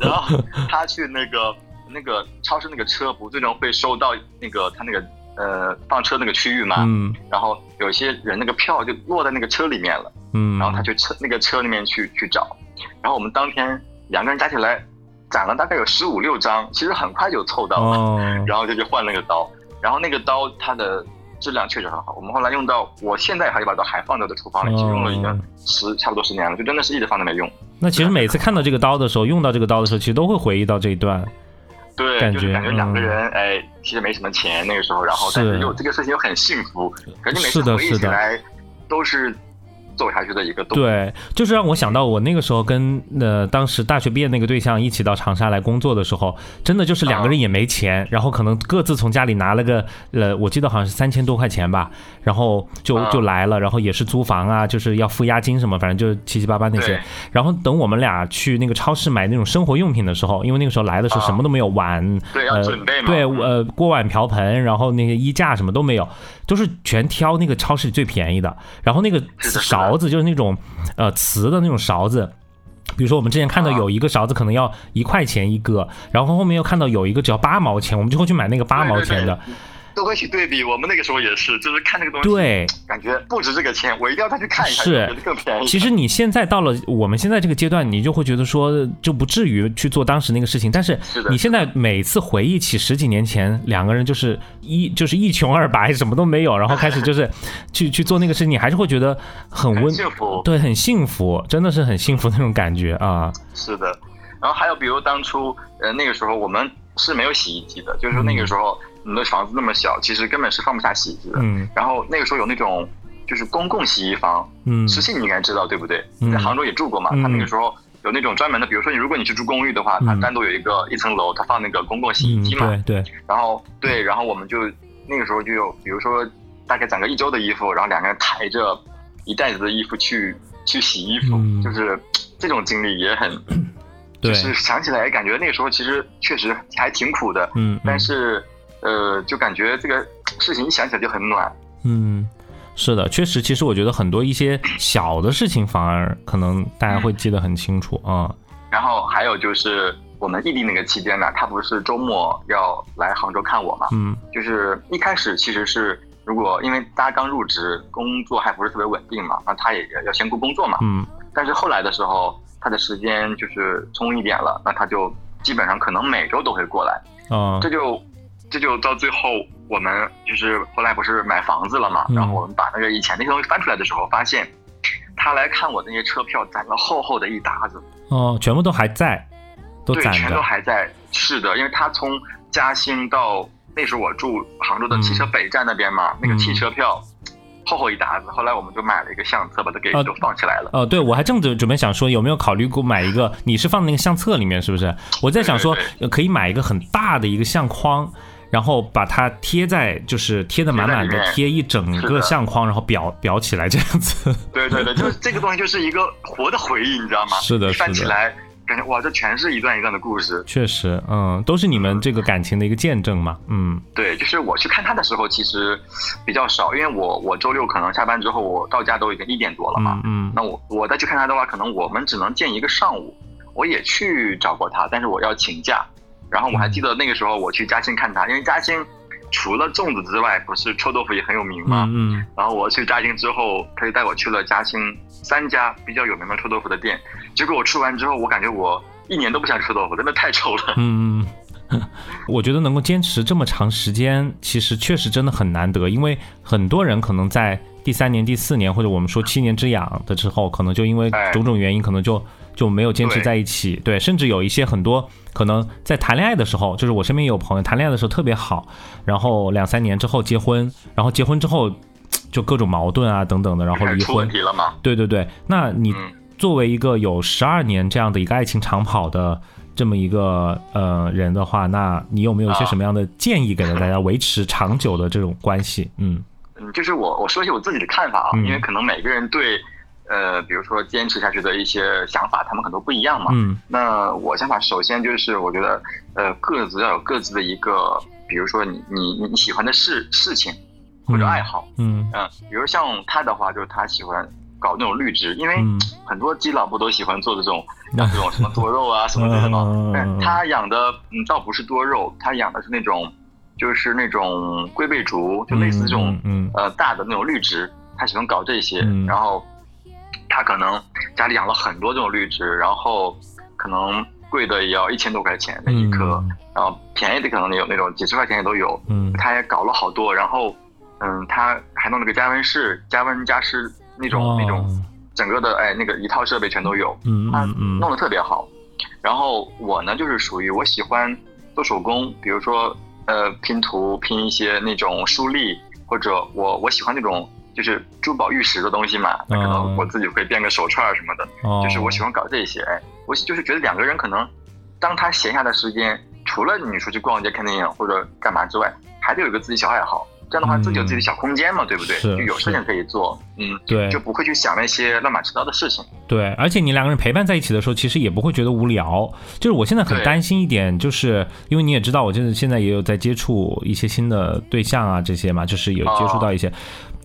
[SPEAKER 2] 然后他去那个那个超市那个车不最终会收到那个他那个呃放车那个区域嘛？嗯。然后有些人那个票就落在那个车里面了。嗯。然后他去车那个车里面去去找，然后我们当天两个人加起来攒了大概有十五六张，其实很快就凑到了。然后就去换那个刀，然后那个刀它的。质量确实很好，我们后来用到，我现在还有把刀还放在的厨房里，用了已经十差不多十年了，就真的是一直放在那用。
[SPEAKER 1] 那其实每次看到这个刀的时候，用到这个刀的时候，其实都会回忆到这一段。
[SPEAKER 2] 对，
[SPEAKER 1] 感觉
[SPEAKER 2] 感觉两个人，哎，其实没什么钱那个时候，然后但是又这个事情又很幸福，感觉每次回忆起来都是。走下去的一个
[SPEAKER 1] 对，就是让我想到我那个时候跟呃当时大学毕业那个对象一起到长沙来工作的时候，真的就是两个人也没钱，然后可能各自从家里拿了个呃，我记得好像是三千多块钱吧，然后就就来了，然后也是租房啊，就是要付押金什么，反正就七七八八那些。然后等我们俩去那个超市买那种生活用品的时候，因为那个时候来的时候什么都没有，碗
[SPEAKER 2] 对要准备嘛，
[SPEAKER 1] 对呃锅碗瓢盆，然后那些衣架什么都没有，都是全挑那个超市里最便宜的，然后那个。勺子就是那种，呃，瓷的那种勺子，比如说我们之前看到有一个勺子可能要一块钱一个，然后后面又看到有一个只要八毛钱，我们就会去买那个八毛钱的。
[SPEAKER 2] 都会去对比，我们那个时候也是，就是看那个东西，对，感觉不值这个钱，我一定要再去看一看，
[SPEAKER 1] 是
[SPEAKER 2] 更便宜。
[SPEAKER 1] 其实你现在到了我们现在这个阶段，你就会觉得说，就不至于去做当时那个事情。但是你现在每次回忆起十几年前两个人就是一就是一穷二白，什么都没有，然后开始就是 去去做那个事情，你还是会觉得很温
[SPEAKER 2] 幸福，
[SPEAKER 1] 对，很幸福，真的是很幸福那种感觉啊。
[SPEAKER 2] 是的，然后还有比如当初呃那个时候我们是没有洗衣机的，就是说那个时候。你的房子那么小，其实根本是放不下洗衣机的。嗯。然后那个时候有那种就是公共洗衣房，嗯，实信你应该知道对不对？在杭州也住过嘛。他那个时候有那种专门的，比如说你如果你去住公寓的话，它单独有一个一层楼，它放那个公共洗衣机嘛。
[SPEAKER 1] 对对。
[SPEAKER 2] 然后对，然后我们就那个时候就有，比如说大概攒个一周的衣服，然后两个人抬着一袋子的衣服去去洗衣服，就是 这种经历也很，就是想起来感觉那个时候其实确实还挺苦的。嗯。但是。呃，就感觉这个事情一想起来就很暖。
[SPEAKER 1] 嗯，是的，确实，其实我觉得很多一些小的事情反而可能大家会记得很清楚啊。
[SPEAKER 2] 然后还有就是我们异地那个期间呢，他不是周末要来杭州看我嘛？嗯，就是一开始其实是如果因为大家刚入职，工作还不是特别稳定嘛，那他也要先顾工作嘛。嗯，但是后来的时候。他的时间就是充一点了，那他就基本上可能每周都会过来。
[SPEAKER 1] 哦，
[SPEAKER 2] 这就这就到最后，我们就是后来不是买房子了嘛，然后我们把那个以前那些东西翻出来的时候，发现他来看我那些车票攒了厚厚的一沓子。
[SPEAKER 1] 哦，全部都还在，都
[SPEAKER 2] 对，全都还在。是的，因为他从嘉兴到那时候我住杭州的汽车北站那边嘛，那个汽车票。厚厚一沓子，后来我们就买了一个相册，把它给都放起来了。
[SPEAKER 1] 哦，对，我还正准准备想说，有没有考虑过买一个？你是放那个相册里面是不是？我在想说，可以买一个很大的一个相框，然后把它贴在，就是贴的满满的，贴一整个相框，然后裱裱起来这样子。
[SPEAKER 2] 对对对，就是这个东西就是一个活的回忆，你知道吗？
[SPEAKER 1] 是的，
[SPEAKER 2] 翻起来。感觉哇，这全是一段一段的故事。
[SPEAKER 1] 确实，嗯，都是你们这个感情的一个见证嘛。嗯，
[SPEAKER 2] 对，就是我去看他的时候，其实比较少，因为我我周六可能下班之后，我到家都已经一点多了嘛。嗯，那我我再去看他的话，可能我们只能见一个上午。我也去找过他，但是我要请假。然后我还记得那个时候我去嘉兴看他，因为嘉兴除了粽子之外，不是臭豆腐也很有名嘛。
[SPEAKER 1] 嗯，
[SPEAKER 2] 然后我去嘉兴之后，他就带我去了嘉兴。三家比较有名的臭豆腐的店，结果我吃完之后，我感觉我一年都不想吃豆腐，真的太臭了。
[SPEAKER 1] 嗯，我觉得能够坚持这么长时间，其实确实真的很难得，因为很多人可能在第三年、第四年，或者我们说七年之痒的时候，可能就因为种种原因，可能就就没有坚持在一起。对，甚至有一些很多可能在谈恋爱的时候，就是我身边有朋友谈恋爱的时候特别好，然后两三年之后结婚，然后结婚之后。就各种矛盾啊等等的，然后离婚。对对对，那你作为一个有十二年这样的一个爱情长跑的这么一个呃人的话，那你有没有一些什么样的建议给到大家维持长久的这种关系？
[SPEAKER 2] 嗯嗯，就是我我说一下我自己的看法啊，因为可能每个人对呃比如说坚持下去的一些想法，他们很多不一样嘛。
[SPEAKER 1] 嗯，
[SPEAKER 2] 那我想法首先就是我觉得呃各自要有各自的一个，比如说你你你喜欢的事事情。或者爱好，
[SPEAKER 1] 嗯
[SPEAKER 2] 嗯，比如像他的话，就是他喜欢搞那种绿植，因为很多基佬不都喜欢做这种 这种什么多肉啊什么的吗？但他养的嗯倒不是多肉，他养的是那种就是那种龟背竹，就类似这种呃大的那种绿植，他喜欢搞这些。然后他可能家里养了很多这种绿植，然后可能贵的也要一千多块钱那一颗，然后便宜的可能有那种几十块钱也都有。
[SPEAKER 1] 嗯，
[SPEAKER 2] 他也搞了好多，然后。嗯，他还弄了个加温室，加温加湿那种那种，整个的哎那个一套设备全都有，
[SPEAKER 1] 嗯嗯嗯，
[SPEAKER 2] 弄得特别好。然后我呢就是属于我喜欢做手工，比如说呃拼图拼一些那种书立，或者我我喜欢那种就是珠宝玉石的东西嘛，那可能我自己会编个手串什么的，就是我喜欢搞这些。哎，我就是觉得两个人可能当他闲下的时间，除了你出去逛街看电影或者干嘛之外，还得有一个自己小爱好。这样的话，自己有自己的小空间嘛，对不对？就有事情可以做，嗯，
[SPEAKER 1] 对，
[SPEAKER 2] 就不会去想那些乱七八糟的事情。
[SPEAKER 1] 对，而且你两个人陪伴在一起的时候，其实也不会觉得无聊。就是我现在很担心一点，就是因为你也知道，我就是现在也有在接触一些新的对象啊，这些嘛，就是有接触到一些。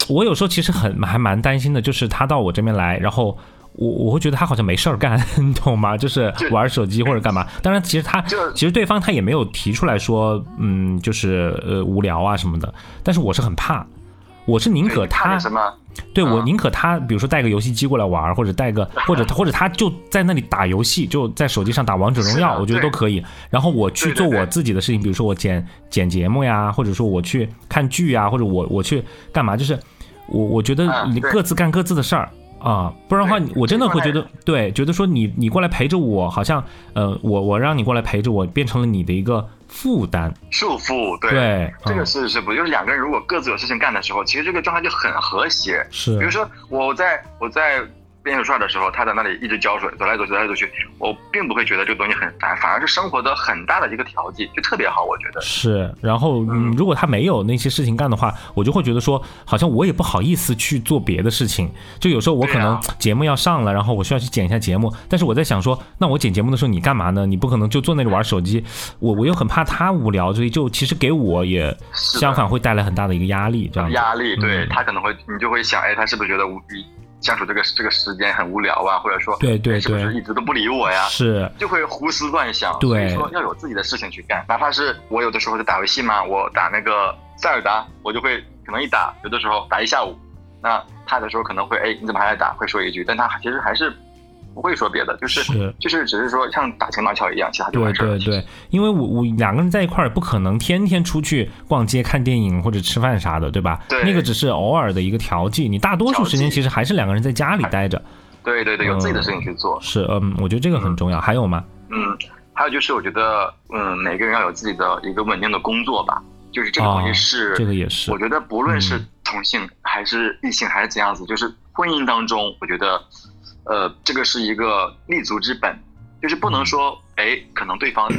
[SPEAKER 1] 我有时候其实很还蛮担心的，就是他到我这边来，然后。我我会觉得他好像没事儿干，你懂吗？就是玩手机或者干嘛。当然，其实他其实对方他也没有提出来说，嗯，就是呃无聊啊什么的。但是我是很怕，我是宁可他
[SPEAKER 2] 什么？
[SPEAKER 1] 对我宁可他，比如说带个游戏机过来玩，或者带个 或者或者他就在那里打游戏，就在手机上打王者荣耀，我觉得都可以。然后我去做我自己的事情，比如说我剪剪节目呀，或者说我去看剧呀，或者我我去干嘛？就是我我觉得你各自干各自的事儿。啊，不然的话，我真的会觉得，对，觉得说你你过来陪着我，好像，呃，我我让你过来陪着我，变成了你的一个负担、
[SPEAKER 2] 束缚，对，这个是是不就是两个人如果各自有事情干的时候，其实这个状态就很和谐。
[SPEAKER 1] 是，
[SPEAKER 2] 比如说我在我在。编手串的时候，他在那里一直浇水，走来走去，走来走去，我并不会觉得这个东西很烦，反而是生活的很大的一个调剂，就特别好，我觉得
[SPEAKER 1] 是。然后，嗯，如果他没有那些事情干的话，我就会觉得说，好像我也不好意思去做别的事情。就有时候我可能节目要上了，然后我需要去剪一下节目，但是我在想说，那我剪节目的时候你干嘛呢？你不可能就坐那里玩手机，我我又很怕他无聊，所以就其实给我也相反会带来很大的一个压力，这样
[SPEAKER 2] 压力，对他可能会，你就会想，哎，他是不是觉得无？相处这个这个时间很无聊啊，或者说，
[SPEAKER 1] 对对对，
[SPEAKER 2] 是不是一直都不理我呀？
[SPEAKER 1] 是，
[SPEAKER 2] 就会胡思乱想。
[SPEAKER 1] 对，
[SPEAKER 2] 所以说要有自己的事情去干，哪怕是我有的时候在打游戏嘛，我打那个塞尔达，我就会可能一打，有的时候打一下午。那他的时候可能会，哎，你怎么还在打？会说一句，但他其实还是不会说别的，就是就是只是说像打情骂俏一样，其他就完事
[SPEAKER 1] 对对对，因为我我两个人在一块儿不可能天天出去逛街、看电影或者吃饭啥的，对吧？
[SPEAKER 2] 对，
[SPEAKER 1] 那个只是偶尔的一个调剂，你大多数时间其实还是两个人在家里待着。
[SPEAKER 2] 对对对，有自己的事情去做。
[SPEAKER 1] 是，嗯，我觉得这个很重要。还有吗？
[SPEAKER 2] 嗯，还有就是我觉得，嗯，每个人要有自己的一个稳定的工作吧。就是这个东西是，
[SPEAKER 1] 这个也是。
[SPEAKER 2] 我觉得不论是同性还是异性还是怎样子，就是婚姻当中，我觉得，呃，这个是一个立足之本，就是不能说，哎，可能对方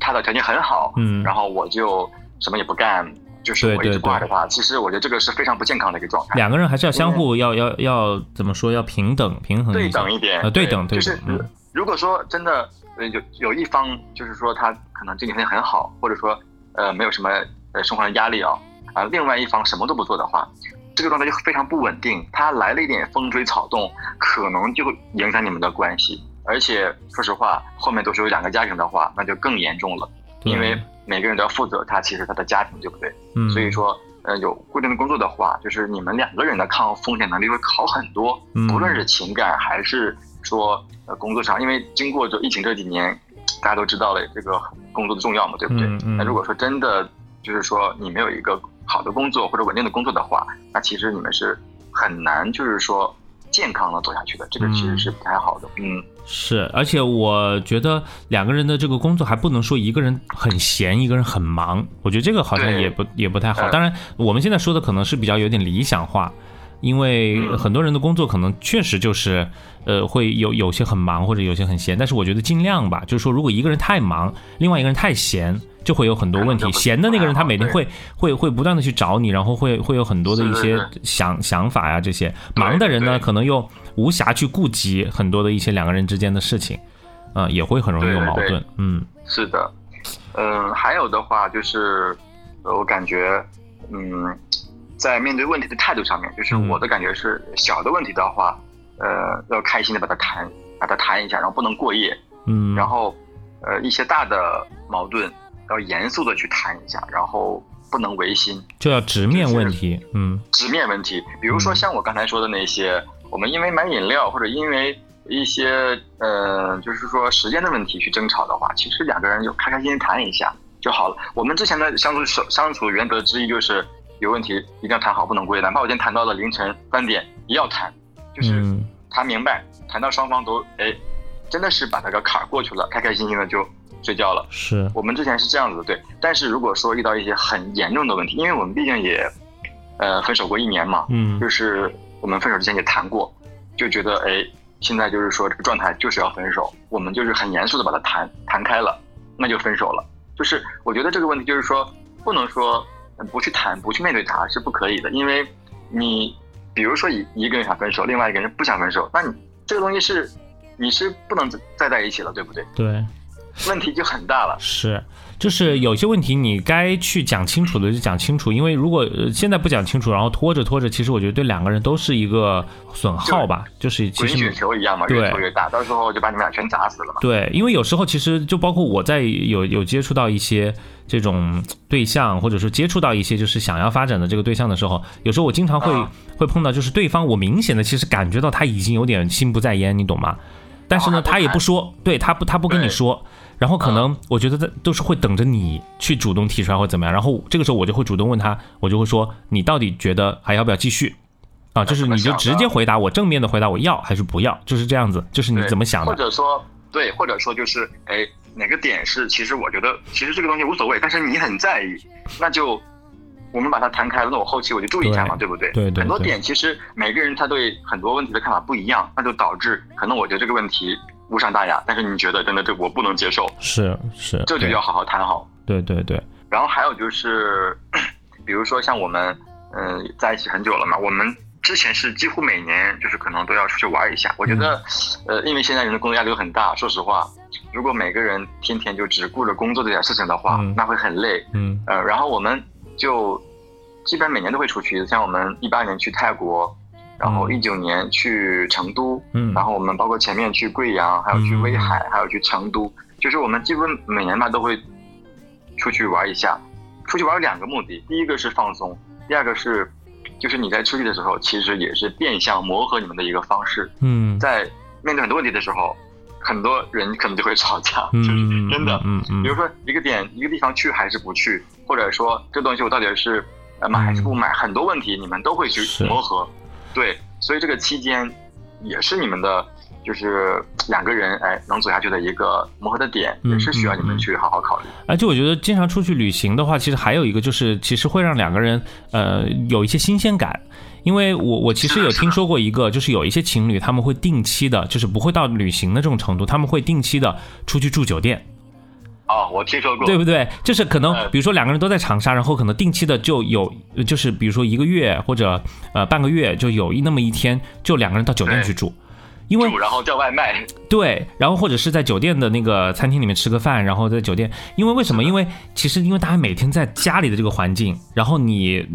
[SPEAKER 2] 他的条件很好，嗯，然后我就什么也不干，就是我一直挂着他。其实我觉得这个是非常不健康的一个状态。
[SPEAKER 1] 两个人还是要相互要要要怎么说？要平等平衡
[SPEAKER 2] 对等一点，
[SPEAKER 1] 呃，
[SPEAKER 2] 对
[SPEAKER 1] 等对
[SPEAKER 2] 等。就是如果说真的有有一方，就是说他可能这几天很好，或者说。呃，没有什么呃生活的压力啊，啊，另外一方什么都不做的话，这个状态就非常不稳定。他来了一点风吹草动，可能就会影响你们的关系。而且说实话，后面都是有两个家庭的话，那就更严重了，因为每个人都要负责他其实他的家庭，对不对？嗯。所以说，呃，有固定的工作的话，就是你们两个人的抗风险能力会好很多，不论是情感还是说呃工作上，因为经过这疫情这几年。大家都知道了这个工作的重要嘛，对不对？那如果说真的就是说你没有一个好的工作或者稳定的工作的话，那其实你们是很难就是说健康的走下去的，这个其实是不太好的。嗯，
[SPEAKER 1] 是，而且我觉得两个人的这个工作还不能说一个人很闲，一个人很忙，我觉得这个好像也不也不太好。当然，我们现在说的可能是比较有点理想化。因为很多人的工作可能确实就是，呃，会有有些很忙或者有些很闲，但是我觉得尽量吧，就是说如果一个人太忙，另外一个人太闲，就会有很多问题。闲的那个人他每天会 会会不断的去找你，然后会会有很多的一些想想法呀这些。忙的人呢，可能又无暇去顾及很多的一些两个人之间的事情，啊，也会很容易有矛盾。嗯，
[SPEAKER 2] 是的，嗯，还有的话就是，我感觉，嗯。在面对问题的态度上面，就是我的感觉是，小的问题的话，呃，要开心的把它谈，把它谈一下，然后不能过夜，嗯，然后，呃，一些大的矛盾要严肃的去谈一下，然后不能违心，
[SPEAKER 1] 就要直面问题，嗯，
[SPEAKER 2] 直面问题，比如说像我刚才说的那些，我们因为买饮料或者因为一些，呃，就是说时间的问题去争吵的话，其实两个人就开开心心谈一下就好了。我们之前的相处相相处原则之一就是。有问题一定要谈好，不能过夜。哪怕我今天谈到了凌晨三点，也要谈，就是谈明白，谈到双方都哎，真的是把那个坎儿过去了，开开心心的就睡觉了。
[SPEAKER 1] 是
[SPEAKER 2] 我们之前是这样子的，对。但是如果说遇到一些很严重的问题，因为我们毕竟也呃分手过一年嘛，嗯，就是我们分手之前也谈过，就觉得哎，现在就是说这个状态就是要分手，我们就是很严肃的把它谈谈开了，那就分手了。就是我觉得这个问题就是说不能说。不去谈，不去面对他是不可以的，因为，你，比如说一一个人想分手，另外一个人不想分手，那你这个东西是，你是不能再在一起了，对不对？
[SPEAKER 1] 对，
[SPEAKER 2] 问题就很大了。
[SPEAKER 1] 是。就是有些问题你该去讲清楚的就讲清楚，因为如果现在不讲清楚，然后拖着拖着，其实我觉得对两个人都是一个损耗吧。就是其实
[SPEAKER 2] 雪球一样嘛，越拖越大，到时候就把你们俩全砸死了嘛。
[SPEAKER 1] 对，因为有时候其实就包括我在有有接触到一些这种对象，或者说接触到一些就是想要发展的这个对象的时候，有时候我经常会会碰到，就是对方我明显的其实感觉到他已经有点心不在焉，你懂吗？但是呢，他也不说，对他不他不跟你说。然后可能我觉得都是会等着你去主动提出来或怎么样，然后这个时候我就会主动问他，我就会说你到底觉得还要不要继续？啊，就是你就直接回答我正面的回答我要还是不要，就是这样子，就是你怎么想的？
[SPEAKER 2] 或者说对，或者说就是哎哪个点是其实我觉得其实这个东西无所谓，但是你很在意，那就我们把它谈开了，那我后期我就注意一下嘛，对不对？
[SPEAKER 1] 对对。
[SPEAKER 2] 很多点其实每个人他对很多问题的看法不一样，那就导致可能我觉得这个问题。无伤大雅，但是你觉得真的这我不能接受，
[SPEAKER 1] 是是，
[SPEAKER 2] 这就要好好谈好。
[SPEAKER 1] 对对对。
[SPEAKER 2] 然后还有就是，比如说像我们，嗯，在一起很久了嘛，我们之前是几乎每年就是可能都要出去玩一下。我觉得，呃，因为现在人的工作压力都很大，说实话，如果每个人天天就只顾着工作这点事情的话，那会很累。嗯。呃，然后我们就基本每年都会出去，像我们一八年去泰国。然后一九年去成都，嗯，然后我们包括前面去贵阳，还有去威海，还有去成都，就是我们基本每年吧都会出去玩一下。出去玩有两个目的，第一个是放松，第二个是就是你在出去的时候，其实也是变相磨合你们的一个方式。嗯，在面对很多问题的时候，很多人可能就会吵架，就是真的。嗯嗯。比如说一个点一个地方去还是不去，或者说这东西我到底是买还是不买，很多问题你们都会去磨合。对，所以这个期间也是你们的。就是两个人哎能走下去的一个磨合的点，也是需要你们去好好考虑。
[SPEAKER 1] 而且我觉得经常出去旅行的话，其实还有一个就是，其实会让两个人呃有一些新鲜感。因为我我其实有听说过一个，就是有一些情侣他们会定期的，就是不会到旅行的这种程度，他们会定期的出去住酒店。
[SPEAKER 2] 哦，我听说过，
[SPEAKER 1] 对不对？就是可能比如说两个人都在长沙，然后可能定期的就有，就是比如说一个月或者呃半个月就有一那么一天，就两个人到酒店去住。因为
[SPEAKER 2] 然后叫外卖，
[SPEAKER 1] 对，然后或者是在酒店的那个餐厅里面吃个饭，然后在酒店，因为为什么？因为其实因为大家每天在家里的这个环境，然后你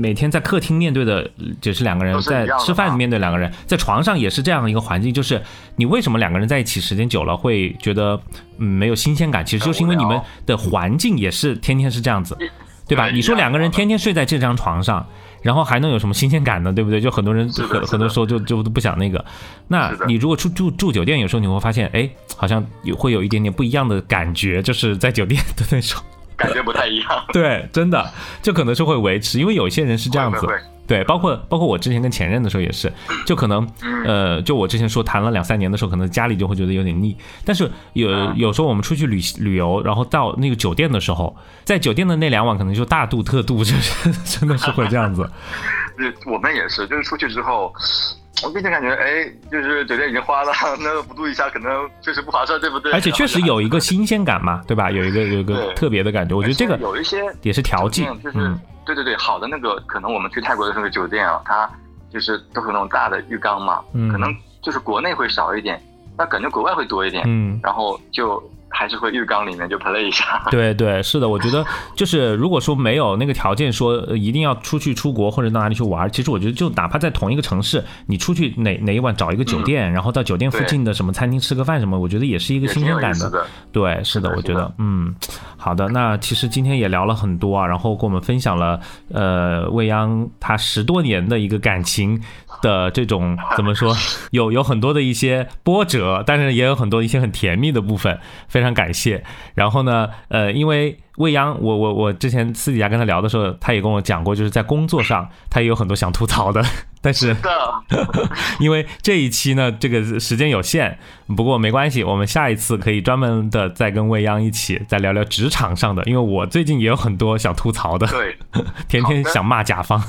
[SPEAKER 1] 每天在客厅面对的只是两个人，在吃饭面对两个人，在床上也是这样的一个环境，就是你为什么两个人在一起时间久了会觉得嗯没有新鲜感？其实就是因为你们的环境也是天天是这样子，对吧？你说两个人天天睡在这张床上。然后还能有什么新鲜感呢？对不对？就很多人很很多时候就就都不想那个。那你如果住住住酒店，有时候你会发现，哎，好像有会有一点点不一样的感觉，就是在酒店的那种
[SPEAKER 2] 感觉不太一样。
[SPEAKER 1] 对，真的，就可能是会维持，因为有些人是这样子。对，包括包括我之前跟前任的时候也是，就可能，呃，就我之前说谈了两三年的时候，可能家里就会觉得有点腻。但是有有时候我们出去旅旅游，然后到那个酒店的时候，在酒店的那两晚可能就大度特度，就是 真的是会这样子。
[SPEAKER 2] 对，我们也是，就是出去之后，我毕竟感觉，哎，就是酒店已经花了，那个不度一下，可能确实不划算，对不对？
[SPEAKER 1] 而且确实有一个新鲜感嘛，对吧？有一个有一个特别的感觉，我觉得这个
[SPEAKER 2] 有一些
[SPEAKER 1] 也是调剂，
[SPEAKER 2] 就是。对对对，好的那个可能我们去泰国的那个酒店啊，它就是都是那种大的浴缸嘛，可能就是国内会少一点，那感觉国外会多一点，嗯，然后就。还是会浴缸里面就 play 一下。
[SPEAKER 1] 对对，是的，我觉得就是如果说没有那个条件，说一定要出去出国或者到哪里去玩，其实我觉得就哪怕在同一个城市，你出去哪哪一晚找一个酒店，然后到酒店附近的什么餐厅吃个饭什么，我觉得也是一个新鲜感的。对，是的，我觉得，嗯，好的，那其实今天也聊了很多啊，然后跟我们分享了呃未央他十多年的一个感情的这种怎么说，有有很多的一些波折，但是也有很多一些很甜蜜的部分，非。非常感谢。然后呢，呃，因为未央，我我我之前私底下跟他聊的时候，他也跟我讲过，就是在工作上他也有很多想吐槽的。但是，因为这一期呢，这个时间有限，不过没关系，我们下一次可以专门的再跟未央一起再聊聊职场上的，因为我最近也有很多想吐槽的，
[SPEAKER 2] 对，
[SPEAKER 1] 天天想骂甲方。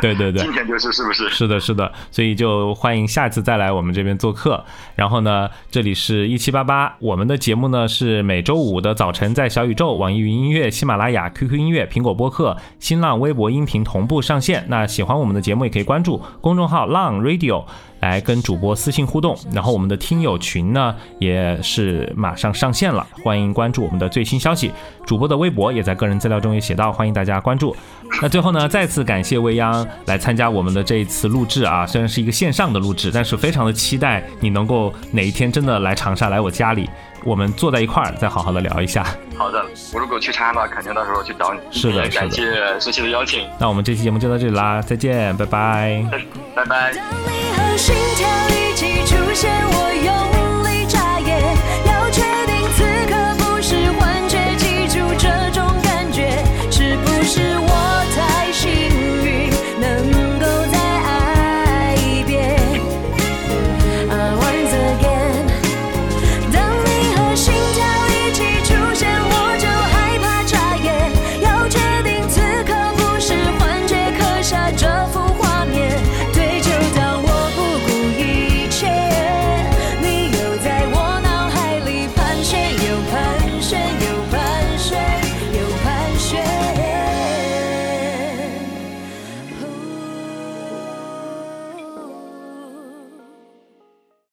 [SPEAKER 1] 对 对对，
[SPEAKER 2] 今天就是是不是？
[SPEAKER 1] 是的，是的，所以就欢迎下次再来我们这边做客。然后呢，这里是一七八八，我们的节目呢是每周五的早晨在小宇宙、网易云音乐、喜马拉雅、QQ 音乐、苹果播客、新浪微博音频同步上线。那喜欢我们的节目也可以关注公众号浪 Radio。来跟主播私信互动，然后我们的听友群呢也是马上上线了，欢迎关注我们的最新消息。主播的微博也在个人资料中也写到，欢迎大家关注。那最后呢，再次感谢未央来参加我们的这一次录制啊，虽然是一个线上的录制，但是非常的期待你能够哪一天真的来长沙，来我家里，我们坐在一块儿再好好的聊一下。
[SPEAKER 2] 好的，我如果去长沙，肯定到时候去找你。
[SPEAKER 1] 是的，
[SPEAKER 2] 感谢苏西的邀请。
[SPEAKER 1] 那我们这期节目就到这里啦，再见，拜拜。
[SPEAKER 2] 拜拜。